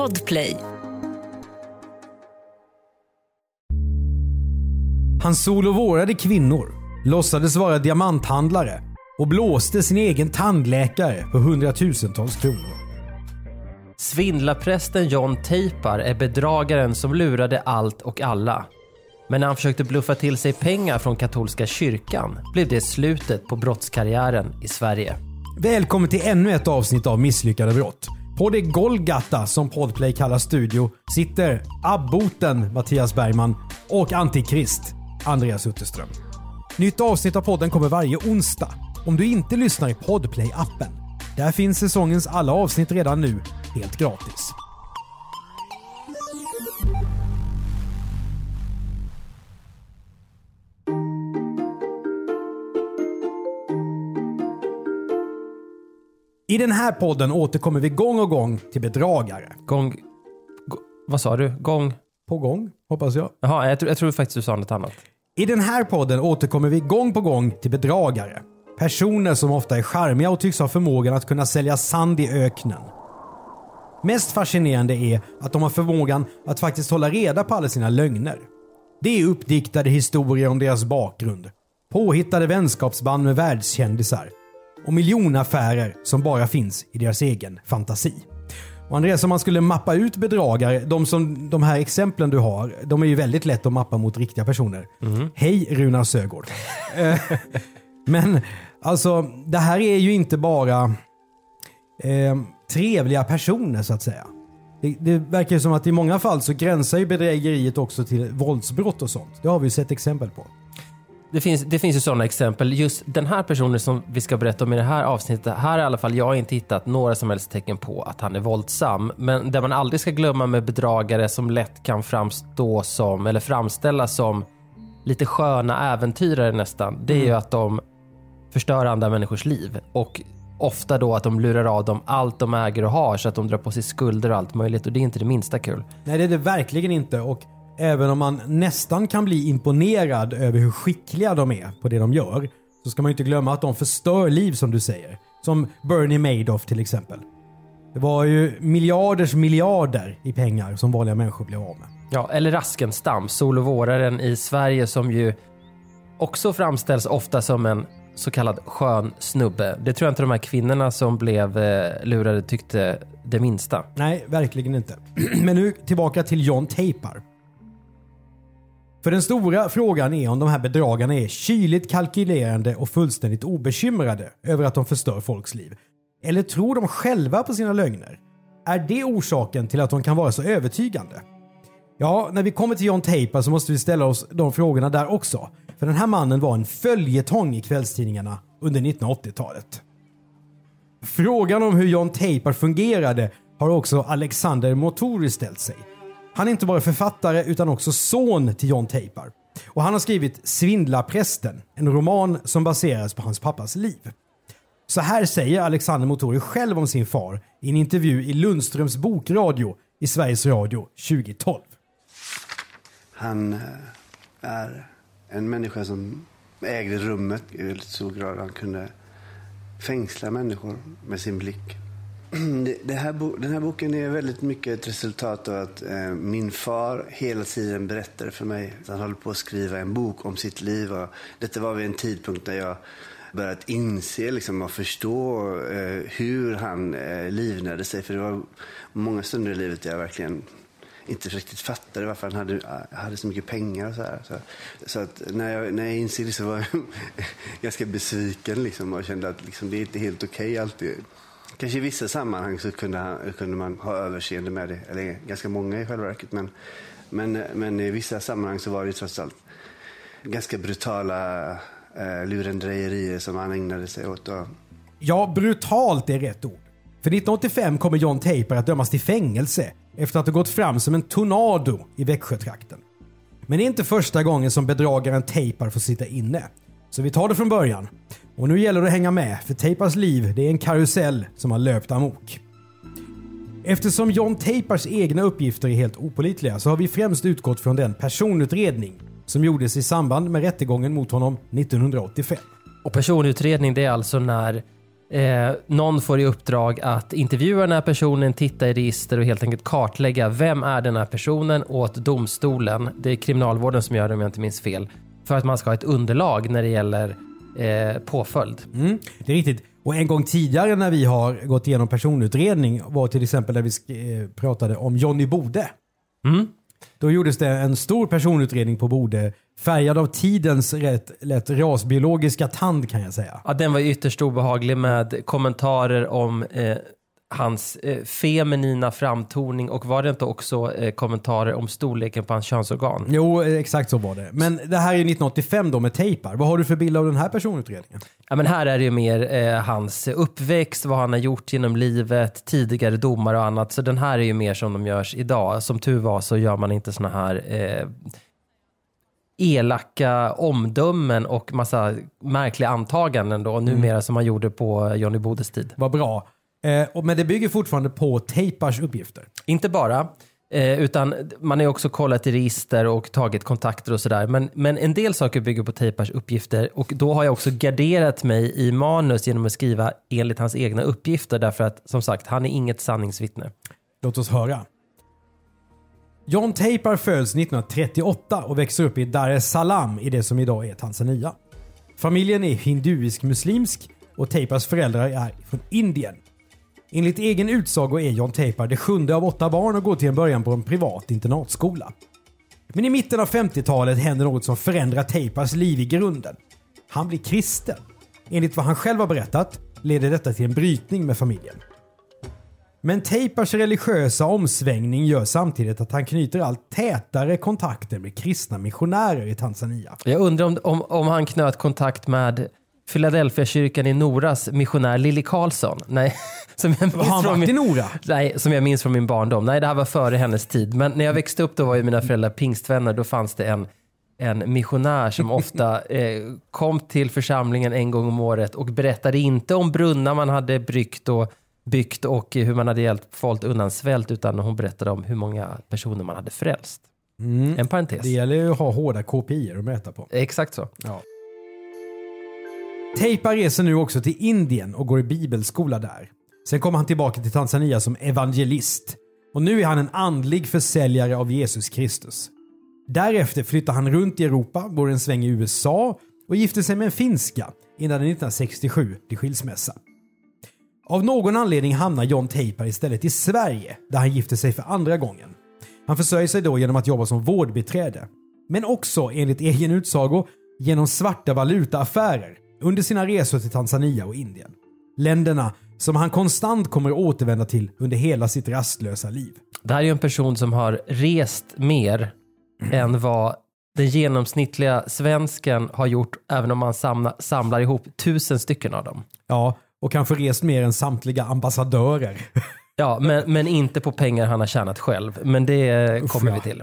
Podplay. Han solovårade kvinnor, låtsades vara diamanthandlare och blåste sin egen tandläkare på hundratusentals kronor. Svindlarprästen John Teipar är bedragaren som lurade allt och alla. Men när han försökte bluffa till sig pengar från katolska kyrkan blev det slutet på brottskarriären i Sverige. Välkommen till ännu ett avsnitt av Misslyckade brott. På det Golgata, som Podplay kallar studio, sitter abboten Mattias Bergman och Antikrist Andreas Utterström. Nytt avsnitt av podden kommer varje onsdag. Om du inte lyssnar i Podplay-appen. Där finns säsongens alla avsnitt redan nu, helt gratis. I den här podden återkommer vi gång och gång till bedragare. Gång... gå- vad sa du? Gång... På gång, hoppas jag. Jaha, jag, tror- jag tror faktiskt du sa något annat. I den här podden återkommer vi gång på gång till bedragare. Personer som ofta är charmiga och tycks ha förmågan att kunna sälja sand i öknen. Mest fascinerande är att de har förmågan att faktiskt hålla reda på alla sina lögner. Det är uppdiktade historier om deras bakgrund, påhittade vänskapsband med världskändisar och miljonaffärer som bara finns i deras egen fantasi. Och Andreas, om man skulle mappa ut bedragare, de, som, de här exemplen du har, de är ju väldigt lätt att mappa mot riktiga personer. Hej Runar Sögaard. Eh, Men alltså, det här är ju inte bara eh, trevliga personer så att säga. Det, det verkar som att i många fall så gränsar ju bedrägeriet också till våldsbrott och sånt. Det har vi ju sett exempel på. Det finns, det finns ju sådana exempel. Just den här personen som vi ska berätta om i det här avsnittet, här har i alla fall jag inte hittat några som helst tecken på att han är våldsam. Men det man aldrig ska glömma med bedragare som lätt kan framstå som, eller framställas som lite sköna äventyrare nästan, det är ju att de förstör andra människors liv. Och ofta då att de lurar av dem allt de äger och har så att de drar på sig skulder och allt möjligt. Och det är inte det minsta kul. Nej, det är det verkligen inte. Och även om man nästan kan bli imponerad över hur skickliga de är på det de gör, så ska man ju inte glömma att de förstör liv som du säger. Som Bernie Madoff till exempel. Det var ju miljarders miljarder i pengar som vanliga människor blev av med. Ja, eller Raskenstam, solovåraren i Sverige som ju också framställs ofta som en så kallad skön snubbe. Det tror jag inte de här kvinnorna som blev eh, lurade tyckte det minsta. Nej, verkligen inte. Men nu tillbaka till John Tapar. För den stora frågan är om de här bedragarna är kyligt kalkylerande och fullständigt obekymrade över att de förstör folks liv. Eller tror de själva på sina lögner? Är det orsaken till att de kan vara så övertygande? Ja, när vi kommer till John Tapar så måste vi ställa oss de frågorna där också. För den här mannen var en följetong i kvällstidningarna under 1980-talet. Frågan om hur John Tapar fungerade har också Alexander Motori ställt sig. Han är inte bara författare utan också son till John Tapar. Och han har skrivit Svindlarprästen, en roman som baseras på hans pappas liv. Så här säger Alexander Motori själv om sin far i en intervju i Lundströms bokradio i Sveriges Radio 2012. Han eh, är en människa som ägde rummet i väldigt stor grad. Han kunde fängsla människor med sin blick. Det- här, den här boken är väldigt mycket ett resultat av att eh, min far hela tiden berättade för mig att han höll på att skriva en bok om sitt liv. Och detta var vid en tidpunkt när jag börjat inse liksom, och förstå eh, hur han eh, livnärde sig. För det var många stunder i livet där jag verkligen inte riktigt fattade varför han hade, eh, hade så mycket pengar. Och så här. Så, så att när jag, när jag insåg det så var jag ganska besviken liksom, och kände att liksom, det är inte helt okej alltid. Kanske i vissa sammanhang så kunde, kunde man ha överseende med det, eller ganska många i själva verket. Men, men, men i vissa sammanhang så var det trots allt ganska brutala eh, lurendrejerier som han ägnade sig åt. Och, Ja, brutalt är rätt ord. För 1985 kommer John Taper att dömas till fängelse efter att ha gått fram som en tornado i Växjötrakten. Men det är inte första gången som bedragaren Taper får sitta inne. Så vi tar det från början. Och nu gäller det att hänga med, för Tapars liv det är en karusell som har löpt amok. Eftersom John Tapars egna uppgifter är helt opålitliga så har vi främst utgått från den personutredning som gjordes i samband med rättegången mot honom 1985. Och personutredning det är alltså när Eh, någon får i uppdrag att intervjua den här personen, titta i register och helt enkelt kartlägga vem är den här personen åt domstolen. Det är kriminalvården som gör det om jag inte minns fel. För att man ska ha ett underlag när det gäller eh, påföljd. Mm, det är riktigt. Och en gång tidigare när vi har gått igenom personutredning var till exempel när vi eh, pratade om Johnny Bode. Mm. Då gjordes det en stor personutredning på Bode färgad av tidens rätt lätt rasbiologiska tand kan jag säga. Ja, den var ytterst obehaglig med kommentarer om eh, hans eh, feminina framtoning och var det inte också eh, kommentarer om storleken på hans könsorgan? Jo, eh, exakt så var det. Men det här är 1985 då med tejpar. Vad har du för bild av den här personutredningen? Ja, men här är det ju mer eh, hans uppväxt, vad han har gjort genom livet, tidigare domar och annat. Så den här är ju mer som de görs idag. Som tur var så gör man inte såna här eh, elaka omdömen och massa märkliga antaganden då numera som man gjorde på Johnny Bodes tid. Vad bra. Eh, men det bygger fortfarande på tejpars uppgifter. Inte bara, eh, utan man har också kollat i register och tagit kontakter och sådär. Men, men en del saker bygger på Tejpars uppgifter och då har jag också garderat mig i manus genom att skriva enligt hans egna uppgifter därför att som sagt, han är inget sanningsvittne. Låt oss höra. John Tejpar föds 1938 och växer upp i Dar es Salaam i det som idag är Tanzania. Familjen är hinduisk-muslimsk och Tejpars föräldrar är från Indien. Enligt egen utsago är John Tejpar det sjunde av åtta barn och går till en början på en privat internatskola. Men i mitten av 50-talet händer något som förändrar Tejpars liv i grunden. Han blir kristen. Enligt vad han själv har berättat leder detta till en brytning med familjen. Men Tejpars religiösa omsvängning gör samtidigt att han knyter allt tätare kontakter med kristna missionärer i Tanzania. Jag undrar om, om, om han knöt kontakt med Philadelphia-kyrkan i Noras missionär Lilly Karlsson. Nej, som jag Har han från varit i min, Nora? nej, som jag minns från min barndom. Nej, det här var före hennes tid. Men när jag växte upp då var ju mina föräldrar pingstvänner. Då fanns det en, en missionär som ofta eh, kom till församlingen en gång om året och berättade inte om brunnar man hade bryggt och byggt och hur man hade hjälpt folk undan svält utan hon berättade om hur många personer man hade frälst. En parentes. Det gäller ju att ha hårda KPI att mäta på. Exakt så. Ja. Teipa reser nu också till Indien och går i bibelskola där. Sen kommer han tillbaka till Tanzania som evangelist. Och nu är han en andlig försäljare av Jesus Kristus. Därefter flyttar han runt i Europa, bor en sväng i USA och gifter sig med en finska innan 1967 blir skilsmässa. Av någon anledning hamnar John Tejpar istället i Sverige där han gifter sig för andra gången. Han försörjer sig då genom att jobba som vårdbiträde. Men också, enligt egen utsago, genom svarta valutaaffärer under sina resor till Tanzania och Indien. Länderna som han konstant kommer att återvända till under hela sitt rastlösa liv. Det här är ju en person som har rest mer än vad den genomsnittliga svensken har gjort, även om man samla, samlar ihop tusen stycken av dem. Ja, och kanske rest mer än samtliga ambassadörer. Ja, men, men inte på pengar han har tjänat själv. Men det kommer ja. vi till.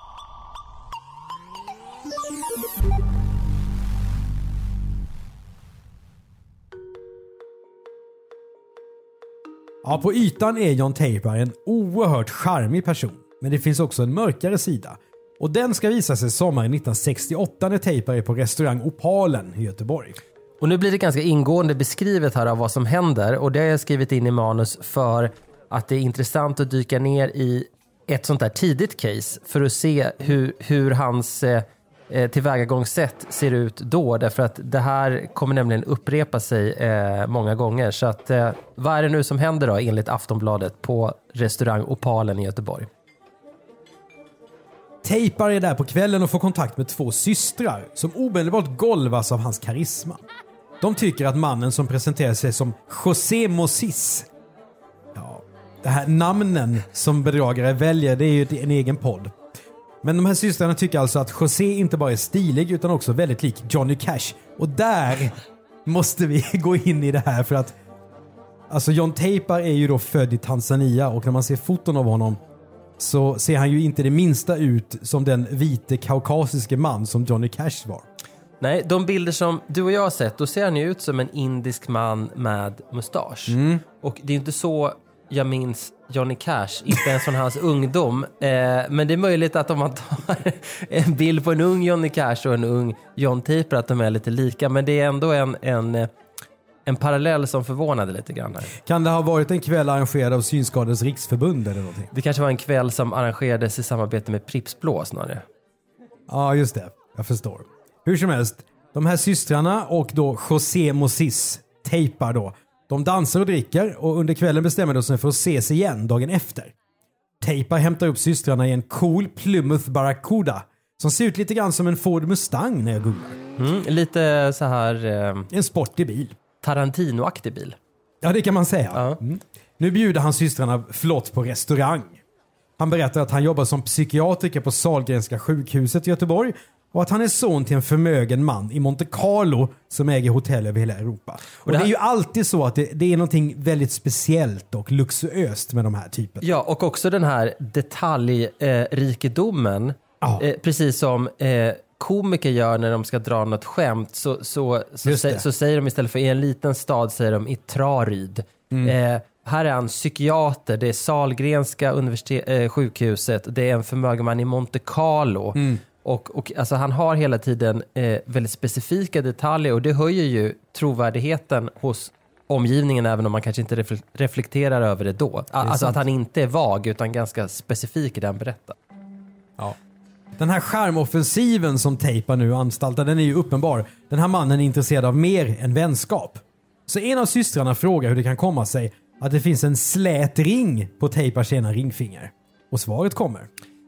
Ja, på ytan är John Tejpar en oerhört charmig person. Men det finns också en mörkare sida. Och den ska visa sig sommaren 1968 när Taper är på restaurang Opalen i Göteborg. Och nu blir det ganska ingående beskrivet här av vad som händer och det har jag skrivit in i manus för att det är intressant att dyka ner i ett sånt där tidigt case för att se hur, hur hans eh, Eh, tillvägagångssätt ser ut då därför att det här kommer nämligen upprepa sig eh, många gånger. Så att, eh, vad är det nu som händer då enligt Aftonbladet på restaurang Opalen i Göteborg? Tejpar är där på kvällen och får kontakt med två systrar som omedelbart golvas av hans karisma. De tycker att mannen som presenterar sig som José Mosis Ja, det här namnen som bedragare väljer det är ju en egen podd. Men de här systrarna tycker alltså att José inte bara är stilig utan också väldigt lik Johnny Cash. Och där måste vi gå in i det här för att Alltså John Tejpar är ju då född i Tanzania och när man ser foton av honom så ser han ju inte det minsta ut som den vite kaukasiske man som Johnny Cash var. Nej, de bilder som du och jag har sett, då ser han ju ut som en indisk man med mustasch. Mm. Och det är inte så jag minns Johnny Cash, inte ens från hans ungdom. Eh, men det är möjligt att om man tar en bild på en ung Johnny Cash och en ung John Taper att de är lite lika. Men det är ändå en, en, eh, en parallell som förvånade lite grann. Här. Kan det ha varit en kväll arrangerad av Synskadades riksförbund eller någonting? Det kanske var en kväll som arrangerades i samarbete med Pripps Blå snarare. Ja, just det. Jag förstår. Hur som helst, de här systrarna och då José Mosis tejpar då. De dansar och dricker och under kvällen bestämmer de sig för att ses igen dagen efter. Tejpar hämtar upp systrarna i en cool Plymouth Barracuda som ser ut lite grann som en Ford Mustang när jag googlar. Mm, lite så här eh, En sportig bil. Tarantino-aktig bil. Ja, det kan man säga. Ja. Mm. Nu bjuder han systrarna flott på restaurang. Han berättar att han jobbar som psykiatriker på Sahlgrenska sjukhuset i Göteborg och att han är son till en förmögen man i Monte Carlo som äger hotell över hela Europa. Och det, här- är ju alltid så att det, det är någonting väldigt speciellt och luxuöst med de här typerna. Ja, och också den här detaljrikedomen. Ja. Eh, precis som eh, komiker gör när de ska dra något skämt så, så, så, det. så säger de istället för i en liten stad säger de i Traryd. Mm. Eh, här är han psykiater, det är Sahlgrenska universitet, eh, sjukhuset, det är en förmögen man i Monte Carlo. Mm. Och, och alltså han har hela tiden eh, väldigt specifika detaljer och det höjer ju trovärdigheten hos omgivningen även om man kanske inte refle- reflekterar över det då. Alltså sant. att han inte är vag utan ganska specifik i det han berättar. Den här skärmoffensiven som Tejpa nu anstaltar, den är ju uppenbar. Den här mannen är intresserad av mer än vänskap. Så en av systrarna frågar hur det kan komma sig att det finns en slät ring på Tejpas ena ringfinger. Och svaret kommer.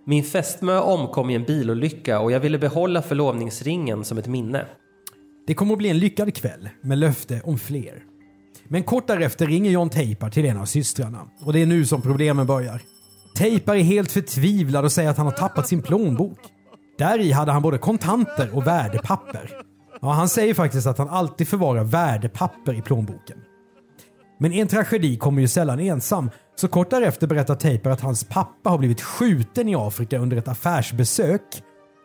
Min fästmö omkom i en bilolycka och jag ville behålla förlovningsringen som ett minne. Det kommer att bli en lyckad kväll med löfte om fler. Men kort därefter ringer John Tejpar till en av systrarna och det är nu som problemen börjar. Tejpar är helt förtvivlad och säger att han har tappat sin plånbok. Där i hade han både kontanter och värdepapper. Ja, han säger faktiskt att han alltid förvarar värdepapper i plånboken. Men en tragedi kommer ju sällan ensam, så kort därefter berättar Tejpar att hans pappa har blivit skjuten i Afrika under ett affärsbesök.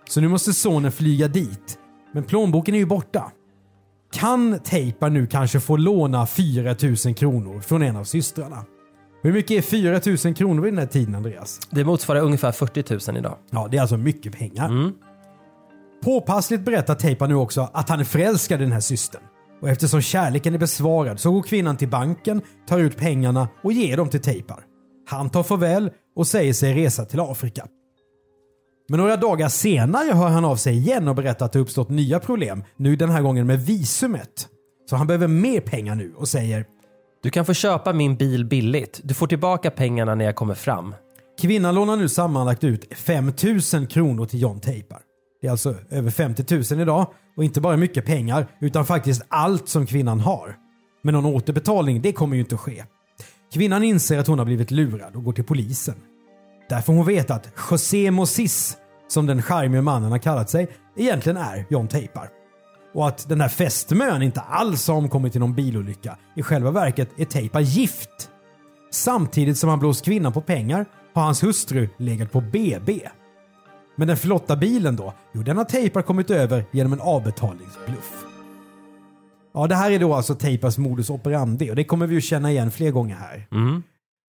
Så nu måste sonen flyga dit. Men plånboken är ju borta. Kan Tejpar nu kanske få låna 4 000 kronor från en av systrarna? Hur mycket är 4 000 kronor vid den här tiden Andreas? Det motsvarar ungefär 40 000 idag. Ja, det är alltså mycket pengar. Påpassligt berättar Tejpar nu också att han är förälskad i den här systern. Och eftersom kärleken är besvarad så går kvinnan till banken, tar ut pengarna och ger dem till Tejpar. Han tar farväl och säger sig resa till Afrika. Men några dagar senare hör han av sig igen och berättar att det uppstått nya problem. Nu den här gången med visumet. Så han behöver mer pengar nu och säger Du kan få köpa min bil billigt. Du får tillbaka pengarna när jag kommer fram. Kvinnan lånar nu sammanlagt ut 5 000 kronor till John Tejpar. Det är alltså över 50 000 idag och inte bara mycket pengar utan faktiskt allt som kvinnan har. Men någon återbetalning det kommer ju inte att ske. Kvinnan inser att hon har blivit lurad och går till polisen. Där får hon veta att José Mosis, som den charmige mannen har kallat sig, egentligen är John Tejpar. Och att den här fästmön inte alls har omkommit i någon bilolycka. I själva verket är Tejpar gift. Samtidigt som han blåst kvinnan på pengar har hans hustru legat på BB. Men den flotta bilen då? Jo, den har Tejpar kommit över genom en avbetalningsbluff. Ja, det här är då alltså Tejpars modus operandi och det kommer vi ju känna igen fler gånger här.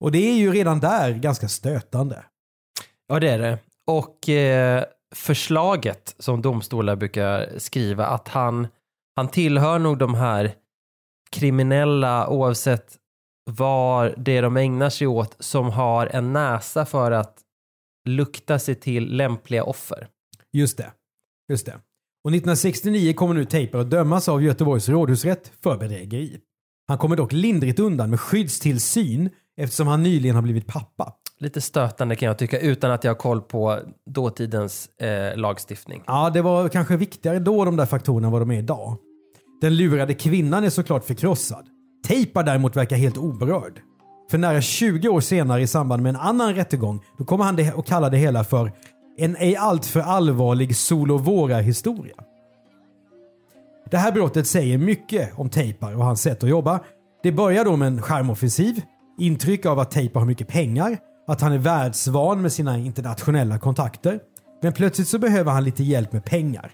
Och det är ju redan där ganska stötande. Ja, det är det. Och eh, förslaget som domstolar brukar skriva att han, han tillhör nog de här kriminella oavsett vad det de ägnar sig åt som har en näsa för att lukta sig till lämpliga offer. Just det. Just det. Och 1969 kommer nu Tejpar att dömas av Göteborgs rådhusrätt för bedrägeri. Han kommer dock lindrigt undan med skyddstillsyn eftersom han nyligen har blivit pappa. Lite stötande kan jag tycka utan att jag har koll på dåtidens eh, lagstiftning. Ja, det var kanske viktigare då de där faktorerna än vad de är idag. Den lurade kvinnan är såklart förkrossad. Tejpar däremot verkar helt oberörd. För nära 20 år senare i samband med en annan rättegång, då kommer han att kalla det hela för En ej alltför allvarlig sol-och-våra historia. Det här brottet säger mycket om Tejpar och hans sätt att jobba. Det börjar då med en charmoffensiv, intryck av att Tejpar har mycket pengar, att han är världsvan med sina internationella kontakter. Men plötsligt så behöver han lite hjälp med pengar.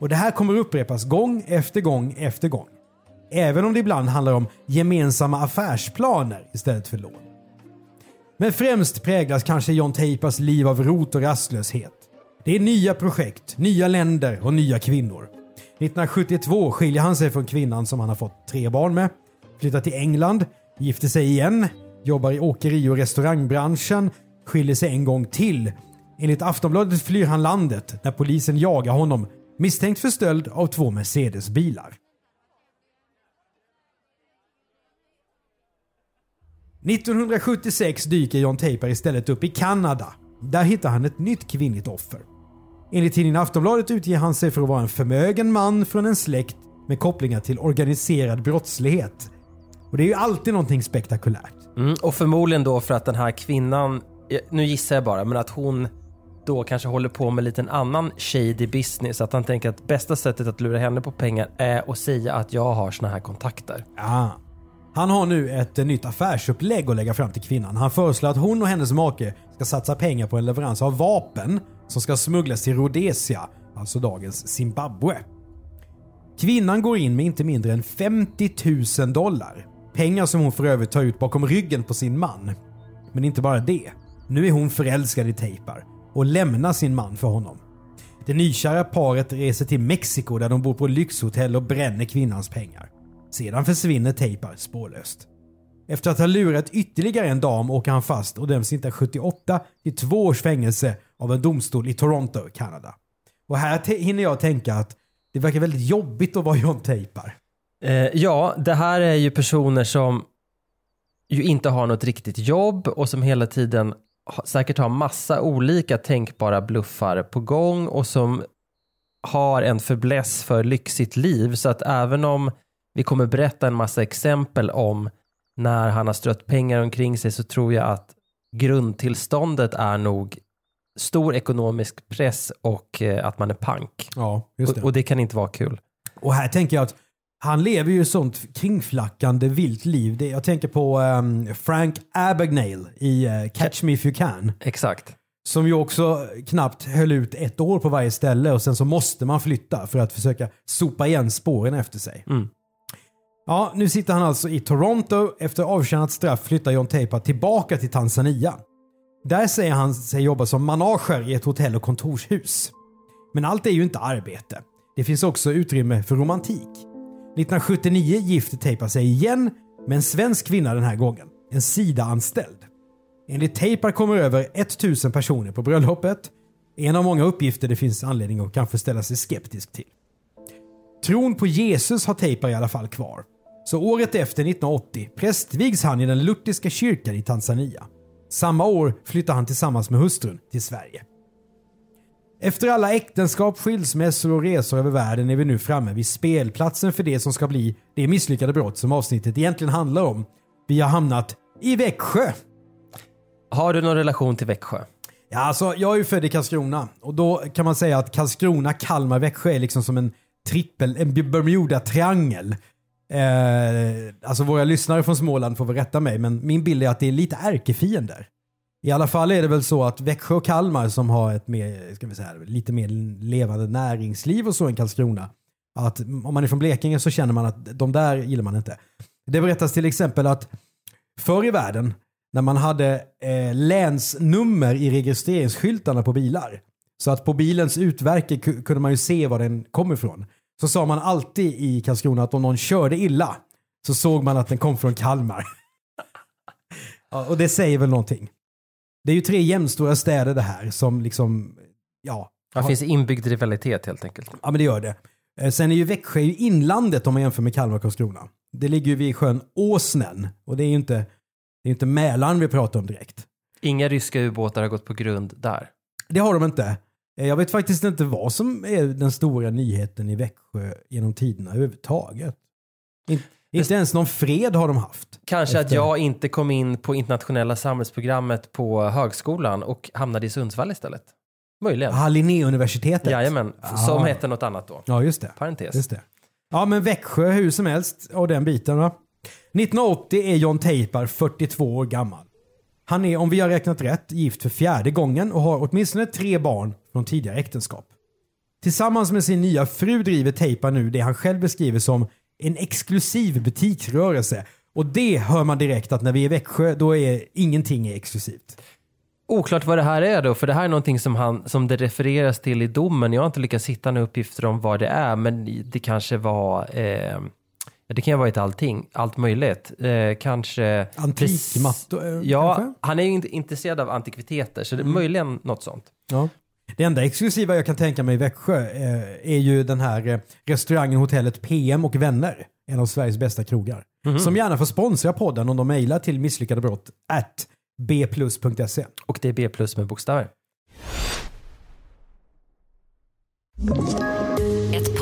Och det här kommer upprepas gång efter gång efter gång. Även om det ibland handlar om gemensamma affärsplaner istället för lån. Men främst präglas kanske John Teipas liv av rot och rastlöshet. Det är nya projekt, nya länder och nya kvinnor. 1972 skiljer han sig från kvinnan som han har fått tre barn med, flyttar till England, gifter sig igen, jobbar i åkeri och restaurangbranschen, skiljer sig en gång till. Enligt Aftonbladet flyr han landet när polisen jagar honom misstänkt för stöld av två Mercedes-bilar. 1976 dyker John Taper istället upp i Kanada. Där hittar han ett nytt kvinnligt offer. Enligt tidningen Aftonbladet utger han sig för att vara en förmögen man från en släkt med kopplingar till organiserad brottslighet. Och det är ju alltid någonting spektakulärt. Mm, och förmodligen då för att den här kvinnan, nu gissar jag bara, men att hon då kanske håller på med lite en annan shady business. Att han tänker att bästa sättet att lura henne på pengar är att säga att jag har såna här kontakter. Ja. Han har nu ett eh, nytt affärsupplägg att lägga fram till kvinnan. Han föreslår att hon och hennes make ska satsa pengar på en leverans av vapen som ska smugglas till Rhodesia, alltså dagens Zimbabwe. Kvinnan går in med inte mindre än 50 000 dollar. Pengar som hon för övrigt tar ut bakom ryggen på sin man. Men inte bara det. Nu är hon förälskad i tejpar och lämnar sin man för honom. Det nykära paret reser till Mexiko där de bor på lyxhotell och bränner kvinnans pengar. Sedan försvinner Tejpar spårlöst. Efter att ha lurat ytterligare en dam åker han fast och döms 1978 till två års fängelse av en domstol i Toronto, Kanada. Och här hinner jag tänka att det verkar väldigt jobbigt att vara John Tejpar. Eh, ja, det här är ju personer som ju inte har något riktigt jobb och som hela tiden säkert har massa olika tänkbara bluffar på gång och som har en förbläss för lyxigt liv. Så att även om vi kommer berätta en massa exempel om när han har strött pengar omkring sig så tror jag att grundtillståndet är nog stor ekonomisk press och eh, att man är pank. Ja, just det. Och, och det kan inte vara kul. Och här tänker jag att han lever ju ett sånt kringflackande vilt liv. Jag tänker på um, Frank Abagnale i uh, Catch Me If You Can. Exakt. Som ju också knappt höll ut ett år på varje ställe och sen så måste man flytta för att försöka sopa igen spåren efter sig. Mm. Ja, nu sitter han alltså i Toronto. Efter avtjänat straff flyttar John Teipa tillbaka till Tanzania. Där säger han sig jobba som manager i ett hotell och kontorshus. Men allt är ju inte arbete. Det finns också utrymme för romantik. 1979 gifter Teipa sig igen med en svensk kvinna den här gången. En Sida-anställd. Enligt Teipa kommer över 1000 personer på bröllopet. En av många uppgifter det finns anledning att kanske ställa sig skeptisk till. Tron på Jesus har Teipa i alla fall kvar. Så året efter 1980 prästvigs han i den lutherska kyrkan i Tanzania. Samma år flyttar han tillsammans med hustrun till Sverige. Efter alla äktenskap, skilsmässor och resor över världen är vi nu framme vid spelplatsen för det som ska bli det misslyckade brott som avsnittet egentligen handlar om. Vi har hamnat i Växjö. Har du någon relation till Växjö? Ja, alltså, jag är ju född i Karlskrona och då kan man säga att Karlskrona, Kalmar, Växjö är liksom som en trippel, en Bermuda-triangel. Eh, alltså våra lyssnare från Småland får väl rätta mig, men min bild är att det är lite ärkefiender. I alla fall är det väl så att Växjö och Kalmar som har ett mer, ska vi säga, lite mer levande näringsliv och så än Karlskrona. Att om man är från Blekinge så känner man att de där gillar man inte. Det berättas till exempel att förr i världen när man hade eh, länsnummer i registreringsskyltarna på bilar. Så att på bilens utverke kunde man ju se var den kom ifrån. Så sa man alltid i Karlskrona att om någon körde illa så såg man att den kom från Kalmar. ja, och det säger väl någonting. Det är ju tre jämnstora städer det här som liksom, ja. Det finns inbyggd rivalitet helt enkelt. Ja men det gör det. Eh, sen är ju Växjö i inlandet om man jämför med Kalmar och Karlskrona. Det ligger ju vid sjön Åsnen och det är ju inte, det är inte Mälaren vi pratar om direkt. Inga ryska ubåtar har gått på grund där. Det har de inte. Eh, jag vet faktiskt inte vad som är den stora nyheten i Växjö genom tiderna överhuvudtaget. In, inte ens någon fred har de haft. Kanske efter... att jag inte kom in på internationella samhällsprogrammet på högskolan och hamnade i Sundsvall istället. Möjligen. Ah, Linnéuniversitetet. Jajamän, som hette något annat då. Ja, just det. Parentes. Just det. Ja, men Växjö hur som helst och den biten va. 1980 är John Teipar 42 år gammal. Han är, om vi har räknat rätt, gift för fjärde gången och har åtminstone tre barn från tidigare äktenskap. Tillsammans med sin nya fru driver Tejpa nu det han själv beskriver som en exklusiv butiksrörelse. Och det hör man direkt att när vi är i Växjö, då är ingenting är exklusivt. Oklart vad det här är då, för det här är någonting som, han, som det refereras till i domen. Jag har inte lyckats hitta några uppgifter om vad det är, men det kanske var eh, det kan ju ha varit allting, allt möjligt. Eh, kanske... Antikmattor, eh, Ja, kanske? han är ju intresserad av antikviteter, så det är möjligen något sånt. Ja. Det enda exklusiva jag kan tänka mig i Växjö eh, är ju den här eh, restaurangen, hotellet PM och vänner. En av Sveriges bästa krogar. Som gärna får sponsra podden om de mejlar till misslyckadebrott at bplus.se. Och det är B plus med bokstäver.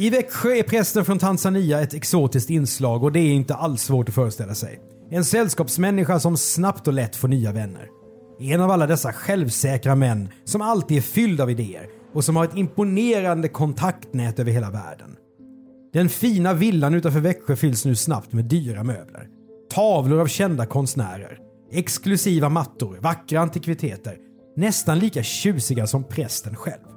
I Växjö är prästen från Tanzania ett exotiskt inslag och det är inte alls svårt att föreställa sig. En sällskapsmänniska som snabbt och lätt får nya vänner. En av alla dessa självsäkra män som alltid är fylld av idéer och som har ett imponerande kontaktnät över hela världen. Den fina villan utanför Växjö fylls nu snabbt med dyra möbler. Tavlor av kända konstnärer. Exklusiva mattor, vackra antikviteter. Nästan lika tjusiga som prästen själv.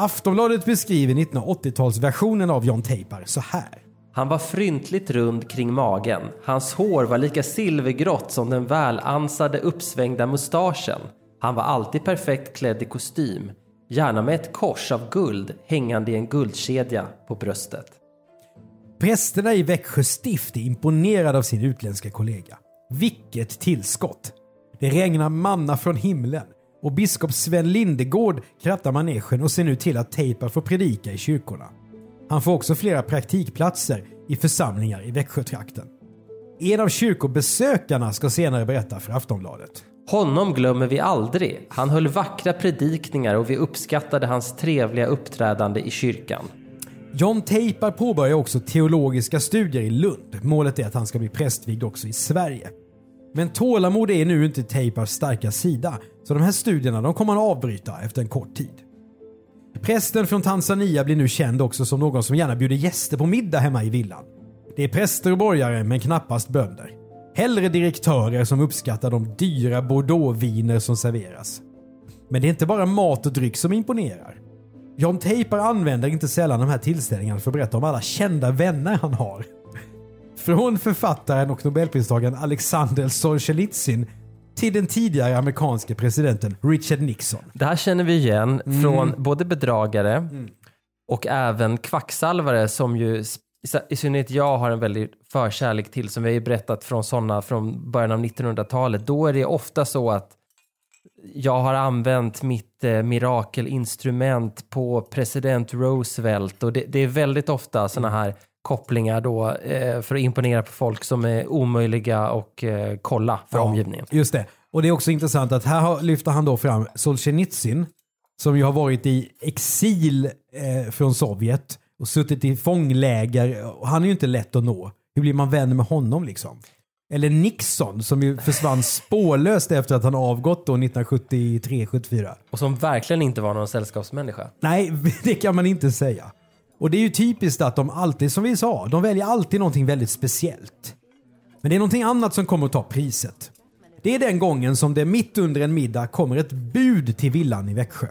Aftonbladet beskriver 1980-talsversionen av John Teipar så här. Han var fryntligt rund kring magen. Hans hår var lika silvergrått som den välansade uppsvängda mustaschen. Han var alltid perfekt klädd i kostym. Gärna med ett kors av guld hängande i en guldkedja på bröstet. Prästerna i Växjö stift är imponerade av sin utländska kollega. Vilket tillskott! Det regnar manna från himlen och biskop Sven Lindegård krattar manegen och ser nu till att Teipar får predika i kyrkorna. Han får också flera praktikplatser i församlingar i Växjötrakten. En av kyrkobesökarna ska senare berätta för Aftonbladet. Honom glömmer vi aldrig. Han höll vackra predikningar och vi uppskattade hans trevliga uppträdande i kyrkan. John Teipar påbörjar också teologiska studier i Lund. Målet är att han ska bli prästvigd också i Sverige. Men tålamod är nu inte Teipars starka sida, så de här studierna de kommer han avbryta efter en kort tid. Prästen från Tanzania blir nu känd också som någon som gärna bjuder gäster på middag hemma i villan. Det är präster och borgare, men knappast bönder. Hellre direktörer som uppskattar de dyra bordeauxviner som serveras. Men det är inte bara mat och dryck som imponerar. John Taper använder inte sällan de här tillställningarna för att berätta om alla kända vänner han har. Från författaren och nobelpristagaren Alexander Solzhenitsyn till den tidigare amerikanske presidenten Richard Nixon. Det här känner vi igen från både bedragare och även kvacksalvare som ju i synnerhet jag har en väldig förkärlek till som vi har ju berättat från sådana från början av 1900-talet. Då är det ofta så att jag har använt mitt eh, mirakelinstrument på president Roosevelt och det, det är väldigt ofta sådana här kopplingar då eh, för att imponera på folk som är omöjliga och eh, kolla för Ja, omgivningen. Just det. Och det är också intressant att här lyfter han då fram Solzhenitsyn som ju har varit i exil eh, från Sovjet och suttit i fångläger. Och han är ju inte lätt att nå. Hur blir man vän med honom liksom? Eller Nixon som ju försvann spårlöst efter att han avgått då 1973-74. Och som verkligen inte var någon sällskapsmänniska. Nej, det kan man inte säga. Och det är ju typiskt att de alltid, som vi sa, de väljer alltid någonting väldigt speciellt. Men det är någonting annat som kommer att ta priset. Det är den gången som det mitt under en middag kommer ett bud till villan i Växjö.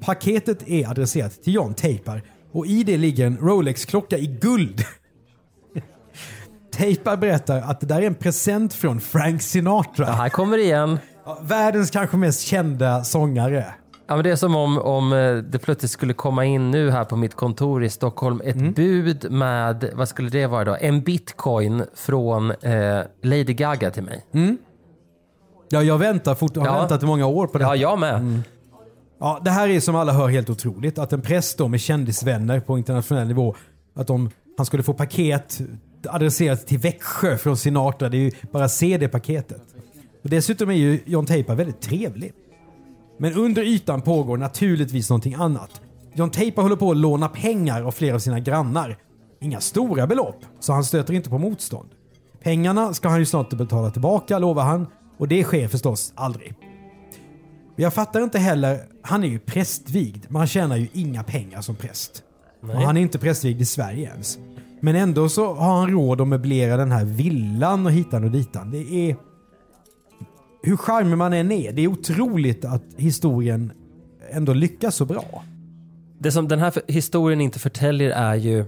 Paketet är adresserat till John Teipar och i det ligger en Rolex-klocka i guld. Teipar berättar att det där är en present från Frank Sinatra. Ja, här kommer det igen. Världens kanske mest kända sångare. Ja, men det är som om, om eh, det plötsligt skulle komma in nu här på mitt kontor i Stockholm ett Mm. bud med, vad skulle det vara då? En bitcoin från eh, Lady Gaga till mig. Ja, jag väntar fort, har Ja. väntat i många år på det. Ja, jag med. Mm. Ja, det här är som alla hör helt otroligt. Att en präst då med kändisvänner på internationell nivå, att de, han skulle få paket adresserat till Växjö från Sinatra. Det är ju bara se det paketet. Och dessutom är ju John Teipa väldigt trevlig. Men under ytan pågår naturligtvis någonting annat. John Teipa håller på att låna pengar av flera av sina grannar. Inga stora belopp, så han stöter inte på motstånd. Pengarna ska han ju snart betala tillbaka, lovar han. Och det sker förstås aldrig. Jag fattar inte heller, han är ju prästvigd, men han tjänar ju inga pengar som präst. Och han är inte prästvigd i Sverige ens. Men ändå så har han råd att möblera den här villan och hitan och ditan. Det är... Hur charmig man än är, det är otroligt att historien ändå lyckas så bra. Det som den här historien inte förtäljer är ju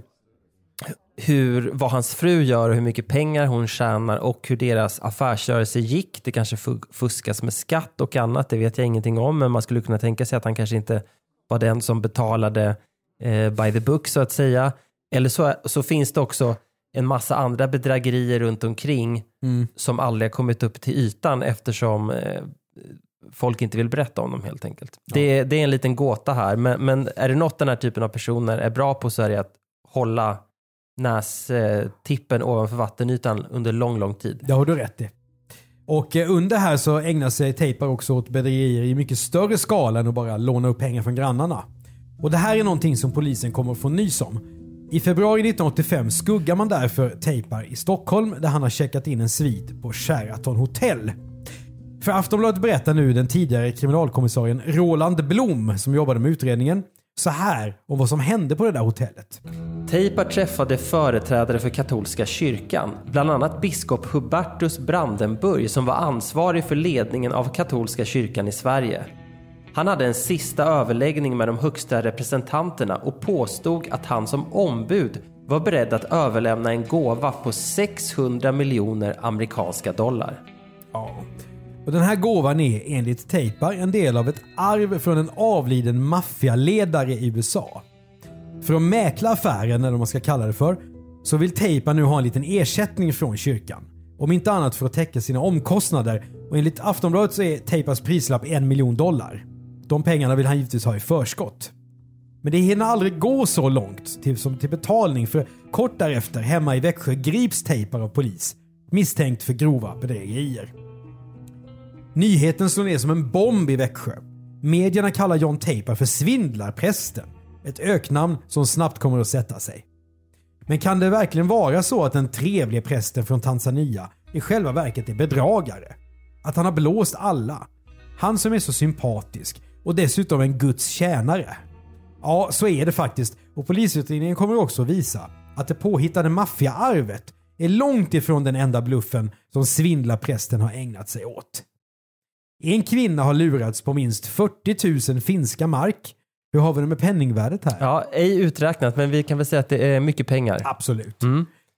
hur, vad hans fru gör och hur mycket pengar hon tjänar och hur deras affärsrörelse gick. Det kanske fuskas med skatt och annat, det vet jag ingenting om, men man skulle kunna tänka sig att han kanske inte var den som betalade eh, by the book så att säga. Eller så, så finns det också en massa andra bedrägerier runt omkring som aldrig har kommit upp till ytan eftersom eh, folk inte vill berätta om dem helt enkelt. Det, är, det är en liten gåta här, men, men är det något den här typen av personer är bra på så är det att hålla nästippen ovanför vattenytan under lång, lång tid. Det har du rätt i. Och eh, under här så ägnar sig Tejpar också åt bedrägerier i mycket större skala än att bara låna upp pengar från grannarna. Och det här är någonting som polisen kommer att få nys om. I februari 1985 skuggar man därför Tejpar i Stockholm där han har checkat in en svit på Sheraton Hotel. För Aftonbladet berättar nu den tidigare kriminalkommissarien Roland Blom som jobbade med utredningen så här om vad som hände på det där hotellet. Teipar träffade företrädare för katolska kyrkan, bland annat biskop Hubertus Brandenburg som var ansvarig för ledningen av katolska kyrkan i Sverige. Han hade en sista överläggning med de högsta representanterna och påstod att han som ombud var beredd att överlämna en gåva på 600 miljoner amerikanska dollar. Ja. Och den här gåvan är enligt Tejpar en del av ett arv från en avliden maffialedare i USA. För att mäkla affären, eller vad man ska kalla det för, så vill Tejpar nu ha en liten ersättning från kyrkan. Om inte annat för att täcka sina omkostnader. Och enligt Aftonbladet så är Tejpars prislapp en miljon dollar. De pengarna vill han givetvis ha i förskott. Men det hinner aldrig gå så långt till, som till betalning för kort därefter hemma i Växjö grips Tejpar av polis misstänkt för grova bedrägerier. Nyheten slår ner som en bomb i Växjö. Medierna kallar John Tejpar för svindlarprästen. Ett öknamn som snabbt kommer att sätta sig. Men kan det verkligen vara så att den trevlige prästen från Tanzania i själva verket är bedragare? Att han har blåst alla? Han som är så sympatisk och dessutom en Guds tjänare? Ja, så är det faktiskt och polisutredningen kommer också visa att det påhittade maffiaarvet är långt ifrån den enda bluffen som svindlarprästen har ägnat sig åt. En kvinna har lurats på minst 40 000 finska mark. Hur har vi det med penningvärdet här? Ja, ej uträknat, men vi kan väl säga att det är mycket pengar. Absolut.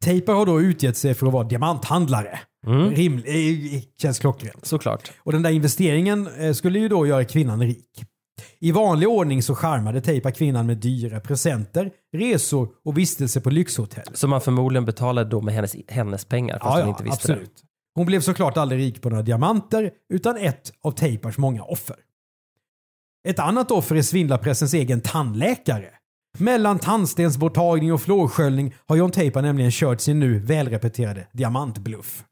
Tejpar har då utgett sig för att vara diamanthandlare. Rim, eh, känns klockrent. Såklart. Och den där investeringen eh, skulle ju då göra kvinnan rik. I vanlig ordning så charmade Tejpar kvinnan med dyra presenter, resor och vistelse på lyxhotell. Som man förmodligen betalade då med hennes, hennes pengar, fast hon inte visste absolut. Hon blev såklart aldrig rik på några diamanter, utan ett av Tejpars många offer. Ett annat offer är svindlarpressens egen tandläkare. Mellan tandstensborttagning och fluorsköljning har John Tejpar nämligen kört sin nu välrepeterade diamantbluff.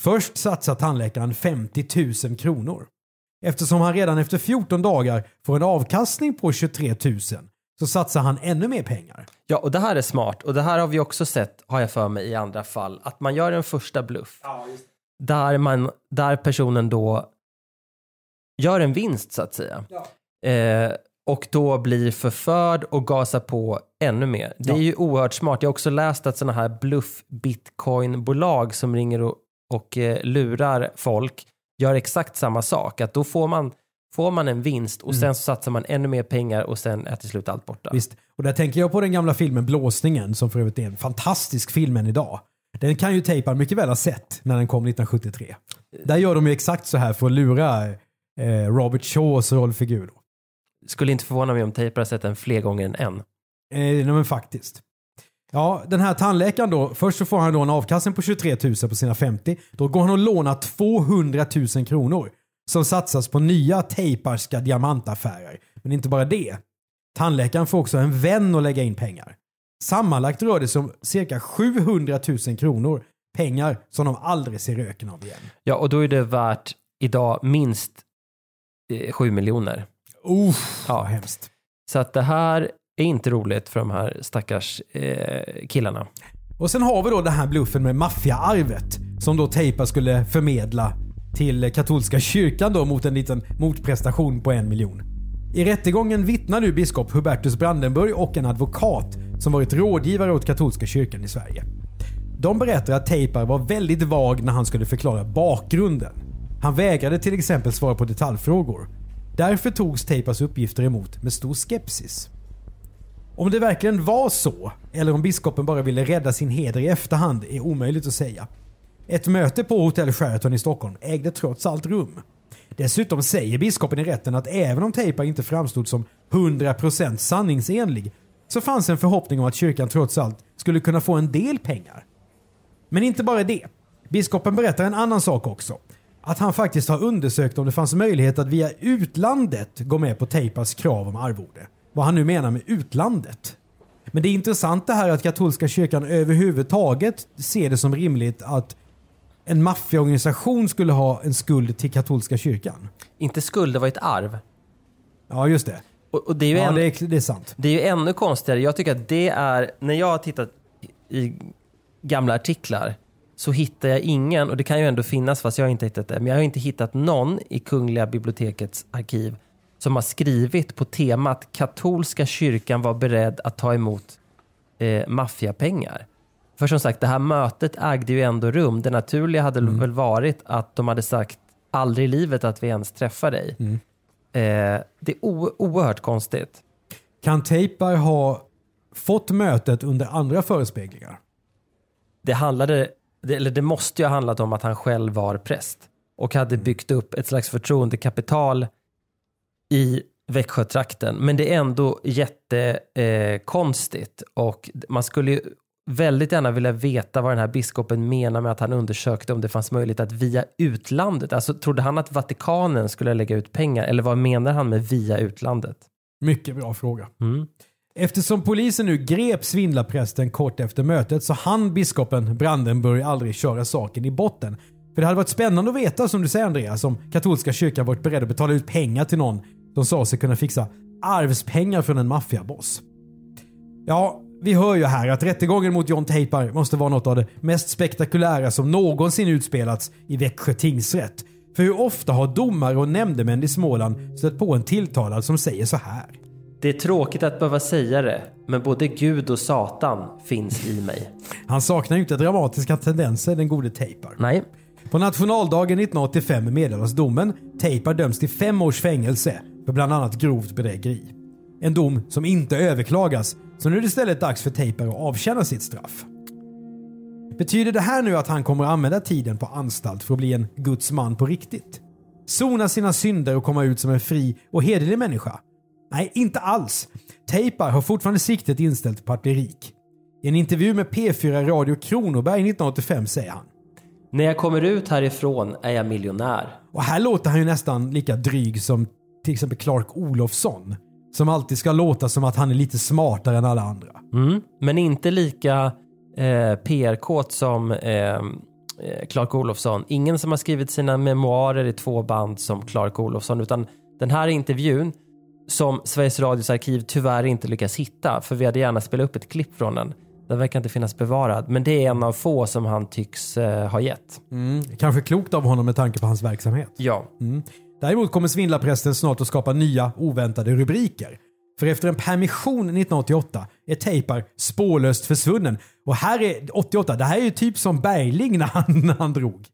Först satsar tandläkaren 50 000 kronor. Eftersom han redan efter 14 dagar får en avkastning på 23 000 så satsar han ännu mer pengar. Ja, och det här är smart. Och det här har vi också sett, har jag för mig, i andra fall. Att man gör en första bluff. där, man, där personen då gör en vinst, så att säga. Eh, och då blir förförd och gasar på ännu mer. Det är ju oerhört smart. Jag har också läst att sådana här bluff-bitcoin-bolag som ringer och, och eh, lurar folk gör exakt samma sak. Att då får man, får man en vinst och sen så satsar man ännu mer pengar och sen är till slut allt borta. Visst. Och där tänker jag på den gamla filmen Blåsningen som för övrigt är en fantastisk film än idag. Den kan ju Tejpar mycket väl ha sett när den kom 1973. Där gör de ju exakt så här för att lura eh, Robert Shaws rollfigur. då. skulle inte förvåna mig om Tejpar har sett den fler gånger än en. Eh, nej, men faktiskt. Ja, den här tandläkaren då. Först så får han då en avkastning på 23 000 på sina 50. Då går han och lånar 200 000 kronor som satsas på nya tejparska diamantaffärer. Men inte bara det. Tandläkaren får också en vän att lägga in pengar. Sammanlagt rör det sig om cirka 700 000 kronor. Pengar som de aldrig ser röken av igen. Ja, och då är det värt idag minst eh, 7 miljoner. Uff, Ja. vad hemskt. Så att det här är inte roligt för de här stackars eh, killarna. Och sen har vi då den här bluffen med maffiaarvet som då Teipa skulle förmedla till katolska kyrkan då mot en liten motprestation på en miljon. I rättegången vittnar nu biskop Hubertus Brandenburg och en advokat som varit rådgivare åt katolska kyrkan i Sverige. De berättar att Teipar var väldigt vag när han skulle förklara bakgrunden. Han vägrade till exempel svara på detaljfrågor. Därför togs Teipas uppgifter emot med stor skepsis. Om det verkligen var så, eller om biskopen bara ville rädda sin heder i efterhand, är omöjligt att säga. Ett möte på hotell Sheraton i Stockholm ägde trots allt rum. Dessutom säger biskopen i rätten att även om Teipa inte framstod som 100% sanningsenlig så fanns en förhoppning om att kyrkan trots allt skulle kunna få en del pengar. Men inte bara det. Biskopen berättar en annan sak också. Att han faktiskt har undersökt om det fanns möjlighet att via utlandet gå med på Teipas krav om arvode. Vad han nu menar med utlandet. Men det är intressant det här att katolska kyrkan överhuvudtaget ser det som rimligt att en maffiaorganisation skulle ha en skuld till katolska kyrkan. Inte skuld, det var ett arv. Ja, just det. Och, och det är ju Ja, en, det är, det är sant. Det är ju ännu konstigare. Jag tycker att det är, när jag har tittat i gamla artiklar så hittar jag ingen, och det kan ju ändå finnas fast jag har inte hittat det, men jag har inte hittat någon i Kungliga bibliotekets arkiv som har skrivit på temat katolska kyrkan var beredd att ta emot eh, maffiapengar. För som sagt, det här mötet ägde ju ändå rum. Det naturliga hade väl varit att de hade sagt aldrig i livet att vi ens träffar dig. Eh, det är o- oerhört konstigt. Kan Teipar ha fått mötet under andra förespeglingar? det handlade, det, eller det måste ju ha handlat om att han själv var präst och hade byggt upp ett slags förtroendekapital i Växjötrakten. Men det är ändå jättekonstigt eh, och man skulle ju väldigt gärna vilja veta vad den här biskopen menar med att han undersökte om det fanns möjlighet att via utlandet. Alltså trodde han att Vatikanen skulle lägga ut pengar eller vad menar han med via utlandet? Mycket bra fråga. Mm. Eftersom polisen nu grep svindlarprästen kort efter mötet så hann biskopen Brandenburg aldrig köra saken i botten. För det hade varit spännande att veta, som du säger Andreas, om katolska kyrkan varit beredd att betala ut pengar till någon som sa sig kunna fixa arvspengar från en maffiaboss. Ja, vi hör ju här att rättegången mot John Teipar måste vara något av det mest spektakulära som någonsin utspelats i Växjö tingsrätt. För hur ofta har domare och nämndemän i Småland stött på en tilltalad som säger så här? Det är tråkigt att behöva säga det, men både Gud och Satan finns i mig. Han saknar ju inte dramatiska tendenser den gode Teipar. Nej, på nationaldagen 1985 meddelas domen. Teipar döms till fem års fängelse för bland annat grovt bedrägeri. En dom som inte överklagas, så nu är det istället dags för Taper att avtjäna sitt straff. Betyder det här nu att han kommer att använda tiden på anstalt för att bli en Guds man på riktigt? Sona sina synder och komma ut som en fri och hederlig människa? Nej, inte alls. Tejpar har fortfarande siktet inställt på att bli rik. I en intervju med P4 Radio Kronoberg 1985 säger han när jag kommer ut härifrån är jag miljonär. Och här låter han ju nästan lika dryg som till exempel Clark Olofsson. Som alltid ska låta som att han är lite smartare än alla andra. Mm. Men inte lika eh, PR-kåt som eh, eh, Clark Olofsson. Ingen som har skrivit sina memoarer i två band som Clark Olofsson. Utan den här intervjun som Sveriges Radios arkiv tyvärr inte lyckas hitta. För vi hade gärna spelat upp ett klipp från den. Den verkar inte finnas bevarad. Men det är en av få som han tycks eh, ha gett. Kanske klokt av honom med tanke på hans verksamhet. Ja. Däremot kommer svindlarprästen snart att skapa nya oväntade rubriker. För efter en permission 1988 är Teipar spårlöst försvunnen. Och här är 88, det här är ju typ som Bergling när han, när han drog.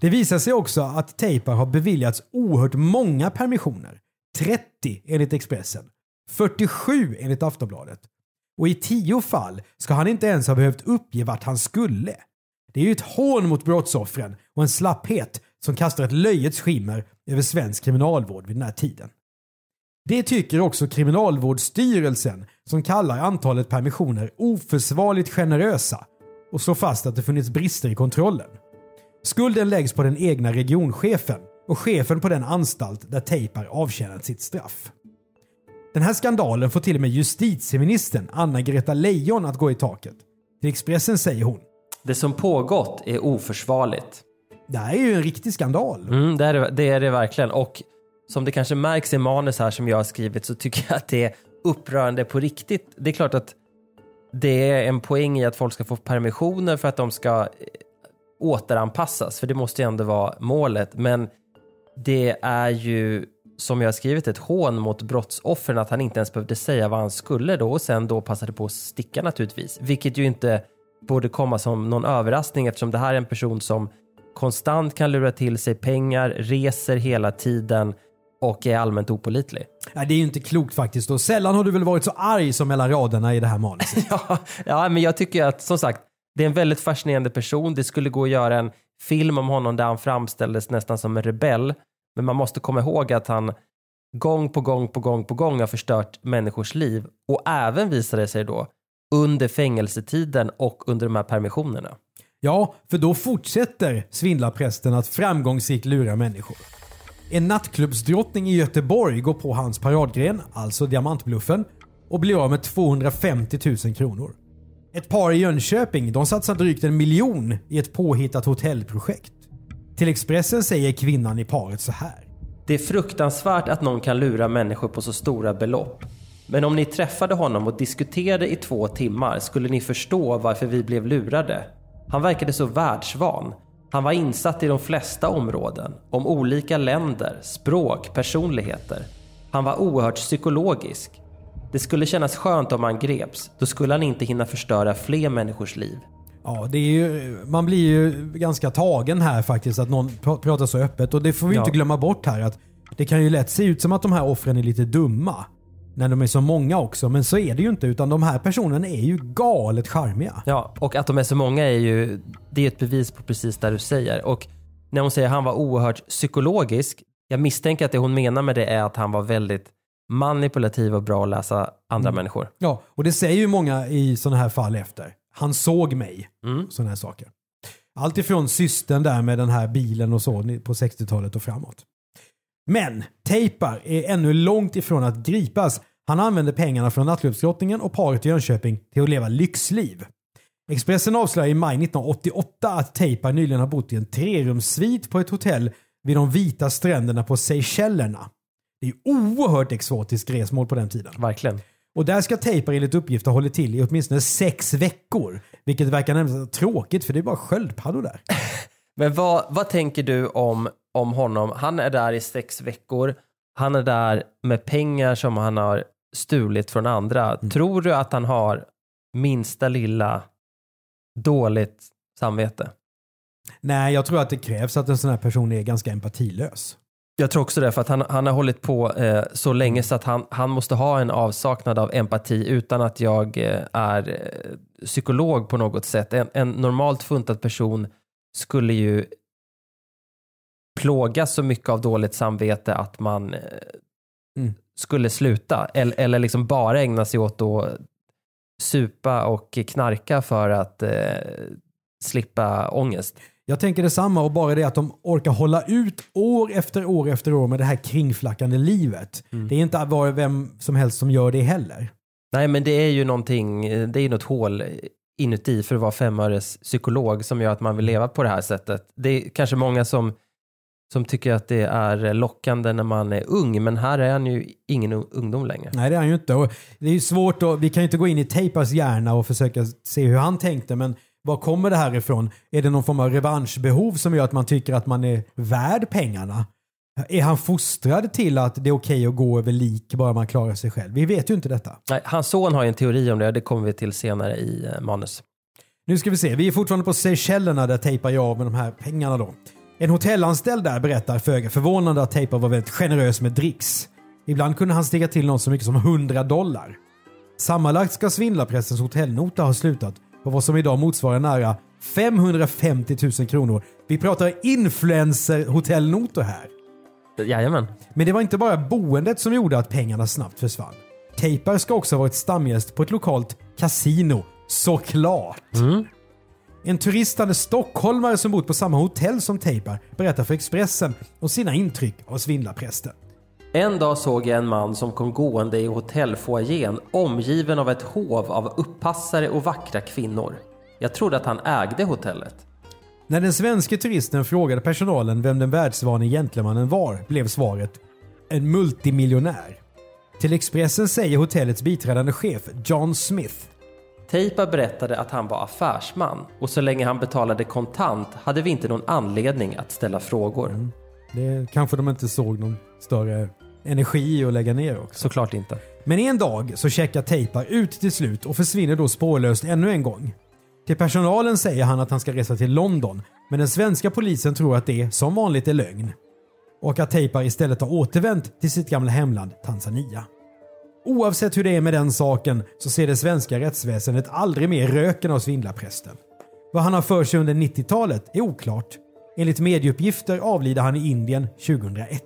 Det visar sig också att Teipar har beviljats oerhört många permissioner. 30 enligt Expressen. 47 enligt Aftonbladet. Och i tio fall ska han inte ens ha behövt uppge vart han skulle. Det är ju ett hån mot brottsoffren och en slapphet som kastar ett löjets skimmer över svensk kriminalvård vid den här tiden. Det tycker också Kriminalvårdsstyrelsen som kallar antalet permissioner oförsvarligt generösa och slår fast att det funnits brister i kontrollen. Skulden läggs på den egna regionchefen och chefen på den anstalt där Teipar avtjänat sitt straff. Den här skandalen får till och med justitieministern Anna-Greta Leijon att gå i taket. Till Expressen säger hon Det som pågått är oförsvarligt. det här är ju en riktig skandal. Mm, det, är det, det är det verkligen. Och som det kanske märks i manus här som jag har skrivit så tycker jag att det är upprörande på riktigt. Det är klart att det är en poäng i att folk ska få permissioner för att de ska eh, återanpassas. För det måste ju ändå vara målet. Men det är ju som jag har skrivit ett hån mot brottsoffren att han inte ens behövde säga vad han skulle då och sen då passade på att sticka naturligtvis. Vilket ju inte borde komma som någon överraskning eftersom det här är en person som konstant kan lura till sig pengar, reser hela tiden och är allmänt opolitlig. Nej, det är ju inte klokt faktiskt och sällan har du väl varit så arg som mellan raderna i det här manuset. Ja, ja, men jag tycker att som sagt, det är en väldigt fascinerande person. Det skulle gå att göra en film om honom där han framställdes nästan som en rebell. Men man måste komma ihåg att han gång på gång på gång på gång har förstört människors liv och även visade sig då under fängelsetiden och under de här permissionerna. Ja, för då fortsätter svindlarprästen att framgångsrikt lura människor. En nattklubbsdrottning i Göteborg går på hans paradgren, alltså diamantbluffen, och blir av med 250 000 kronor. Ett par i Jönköping de satsar drygt en miljon i ett påhittat hotellprojekt. Till Expressen säger kvinnan i paret så här. Det är fruktansvärt att någon kan lura människor på så stora belopp. Men om ni träffade honom och diskuterade i två timmar skulle ni förstå varför vi blev lurade. Han verkade så världsvan. Han var insatt i de flesta områden, om olika länder, språk, personligheter. Han var oerhört psykologisk. Det skulle kännas skönt om han greps. Då skulle han inte hinna förstöra fler människors liv. Ja, det är ju, man blir ju ganska tagen här faktiskt att någon pr- pratar så öppet. Och det får vi Ja. inte glömma bort här att det kan ju lätt se ut som att de här offren är lite dumma. När de är så många också. Men så är det ju inte utan de här personerna är ju galet charmiga. Ja, och att de är så många är ju det är ett bevis på precis det du säger. Och när hon säger att han var oerhört psykologisk, jag misstänker att det hon menar med det är att han var väldigt manipulativ och bra att läsa andra människor. Ja, och det säger ju många i sådana här fall efter. Han såg mig. Mm. Sådana här saker. Allt ifrån systern där med den här bilen och så på 60-talet och framåt. Men Teipar är ännu långt ifrån att gripas. Han använde pengarna från nattklubbsdrottningen och paret i Jönköping till att leva lyxliv. Expressen avslöjar i maj 1988 att Teipar nyligen har bott i en trerumssvit på ett hotell vid de vita stränderna på Seychellerna. Det är oerhört exotiskt resmål på den tiden. Verkligen. Och där ska Teipar enligt uppgift ha hållit till i åtminstone sex veckor. Vilket verkar närmast tråkigt för det är bara sköldpaddor där. Men vad, vad tänker du om, om honom? Han är där i sex veckor. Han är där med pengar som han har stulit från andra. Tror du att han har minsta lilla dåligt samvete? Nej, jag tror att det krävs att en sån här person är ganska empatilös. Jag tror också det, för att han, han har hållit på eh, så länge så att han, han måste ha en avsaknad av empati utan att jag eh, är eh, psykolog på något sätt. En, en normalt funtad person skulle ju plågas så mycket av dåligt samvete att man eh, Mm. skulle sluta. Eller, eller liksom bara ägna sig åt att supa och knarka för att eh, slippa ångest. Jag tänker detsamma och bara det att de orkar hålla ut år efter år efter år med det här kringflackande livet. Det är inte var vem som helst som gör det heller. Nej, men det är ju någonting, det är ju något hål inuti för att vara femöres psykolog som gör att man vill leva på det här sättet. Det är kanske många som, som tycker att det är lockande när man är ung, men här är han ju ingen ung- ungdom längre. Nej, det är han ju inte. Och det är ju svårt att, vi kan ju inte gå in i Teipas hjärna och försöka se hur han tänkte, men var kommer det här ifrån? Är det någon form av revanschbehov som gör att man tycker att man är värd pengarna? Är han fostrad till att det är okej att gå över lik bara man klarar sig själv? Vi vet ju inte detta. Nej, hans son har ju en teori om det det kommer vi till senare i eh, manus. Nu ska vi se, vi är fortfarande på Seychellerna där Teipa gör av med de här pengarna då. En hotellanställd där berättar föga förvånande att Teipa var väldigt generös med dricks. Ibland kunde han stiga till något så mycket som 100 dollar. Sammanlagt ska svindlarpressens hotellnota ha slutat på vad som idag motsvarar nära 550 000 kronor. Vi pratar influencer-hotellnotor här. Jajamän. Men det var inte bara boendet som gjorde att pengarna snabbt försvann. Teipar ska också ha varit stamgäst på ett lokalt kasino. Såklart! En turistande stockholmare som bott på samma hotell som Teipar berättar för Expressen om sina intryck av svindlarprästen. En dag såg jag en man som kom gående i hotellfoajén omgiven av ett hov av uppassare och vackra kvinnor. Jag trodde att han ägde hotellet. När den svenska turisten frågade personalen vem den världsvane gentlemannen var blev svaret en multimiljonär. Till Expressen säger hotellets biträdande chef John Smith Teipa berättade att han var affärsman och så länge han betalade kontant hade vi inte någon anledning att ställa frågor. det kanske de inte såg någon större energi att lägga ner också. Såklart inte. Men en dag så checkar Teipar ut till slut och försvinner då spårlöst ännu en gång. Till personalen säger han att han ska resa till London, men den svenska polisen tror att det, som vanligt, är lögn. Och att Teipar istället har återvänt till sitt gamla hemland Tanzania. Oavsett hur det är med den saken så ser det svenska rättsväsendet aldrig mer röken av svindlarprästen. Vad han har för sig under 90-talet är oklart. Enligt medieuppgifter avlider han i Indien 2001.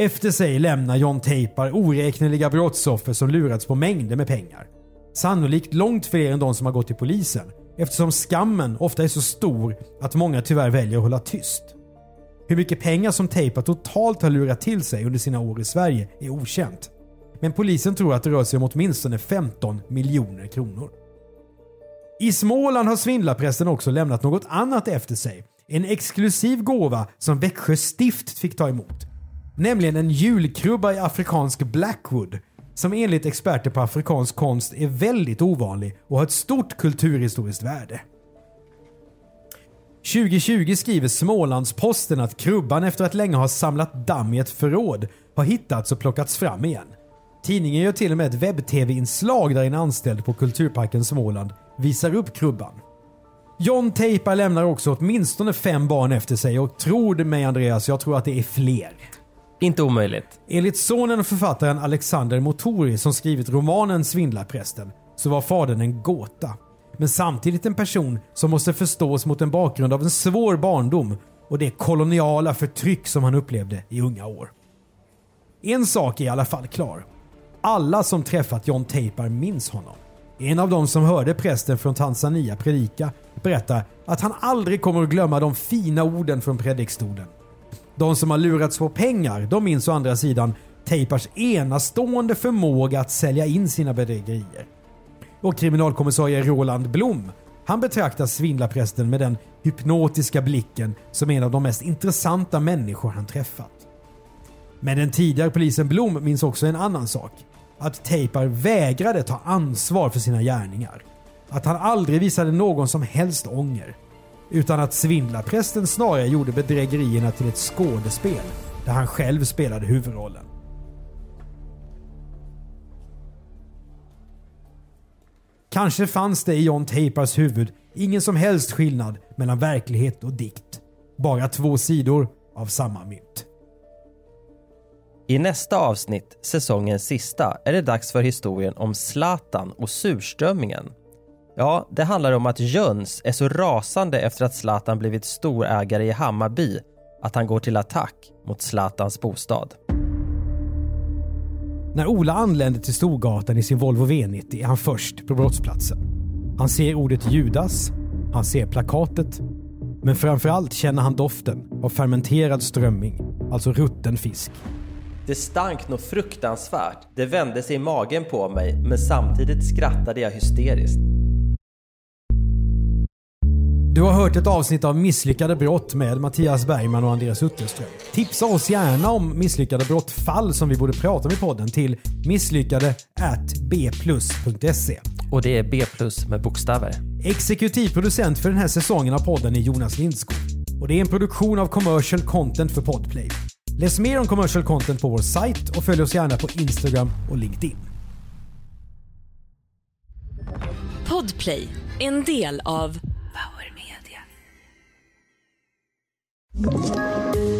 Efter sig lämnar John Tejpar oräkneliga brottsoffer som lurats på mängder med pengar. Sannolikt långt fler än de som har gått till polisen eftersom skammen ofta är så stor att många tyvärr väljer att hålla tyst. Hur mycket pengar som Tejpar totalt har lurat till sig under sina år i Sverige är okänt. Men polisen tror att det rör sig om åtminstone 15 miljoner kronor. I Småland har svindlarprästen också lämnat något annat efter sig. En exklusiv gåva som Växjö stift fick ta emot. Nämligen en julkrubba i afrikansk Blackwood som enligt experter på afrikansk konst är väldigt ovanlig och har ett stort kulturhistoriskt värde. 2020 skriver Smålandsposten att krubban efter att länge ha samlat damm i ett förråd har hittats och plockats fram igen. Tidningen gör till och med ett webb-tv-inslag där en anställd på Kulturparken Småland visar upp krubban. John Tejpa lämnar också åtminstone fem barn efter sig och tror det mig Andreas, jag tror att det är fler. Inte omöjligt. Enligt sonen och författaren Alexander Motori som skrivit romanen Svindlarprästen så var fadern en gåta. Men samtidigt en person som måste förstås mot en bakgrund av en svår barndom och det koloniala förtryck som han upplevde i unga år. En sak är i alla fall klar. Alla som träffat John Tejpar minns honom. En av dem som hörde prästen från Tanzania predika berättar att han aldrig kommer att glömma de fina orden från predikstolen. De som har lurats på pengar, de minns å andra sidan Tejpars enastående förmåga att sälja in sina bedrägerier. Och kriminalkommissarie Roland Blom, han betraktar svindlarprästen med den hypnotiska blicken som en av de mest intressanta människor han träffat. Men den tidigare polisen Blom minns också en annan sak. Att Tejpar vägrade ta ansvar för sina gärningar. Att han aldrig visade någon som helst ånger. Utan att svindlarprästen snarare gjorde bedrägerierna till ett skådespel där han själv spelade huvudrollen. Kanske fanns det i John Teipars huvud ingen som helst skillnad mellan verklighet och dikt. Bara två sidor av samma mynt. I nästa avsnitt, säsongens sista, är det dags för historien om Zlatan och surströmmingen. Ja, det handlar om att Jöns är så rasande efter att Zlatan blivit storägare i Hammarby att han går till attack mot Zlatans bostad. När Ola anländer till Storgatan i sin Volvo V90 är han först på brottsplatsen. Han ser ordet Judas, han ser plakatet, men framförallt känner han doften av fermenterad strömming, alltså rutten fisk. Det stank något fruktansvärt. Det vände sig i magen på mig, men samtidigt skrattade jag hysteriskt. Du har hört ett avsnitt av Misslyckade brott med Mattias Bergman och Andreas Utterström. Tipsa oss gärna om misslyckade brottfall som vi borde prata om i podden till misslyckade bplus.se. Och det är B plus med bokstäver. Exekutiv producent för den här säsongen av podden är Jonas Lindskog. Och det är en produktion av commercial content för Podplay. Läs mer om commercial content på vår sajt och följ oss gärna på Instagram och LinkedIn. Podplay, en del av you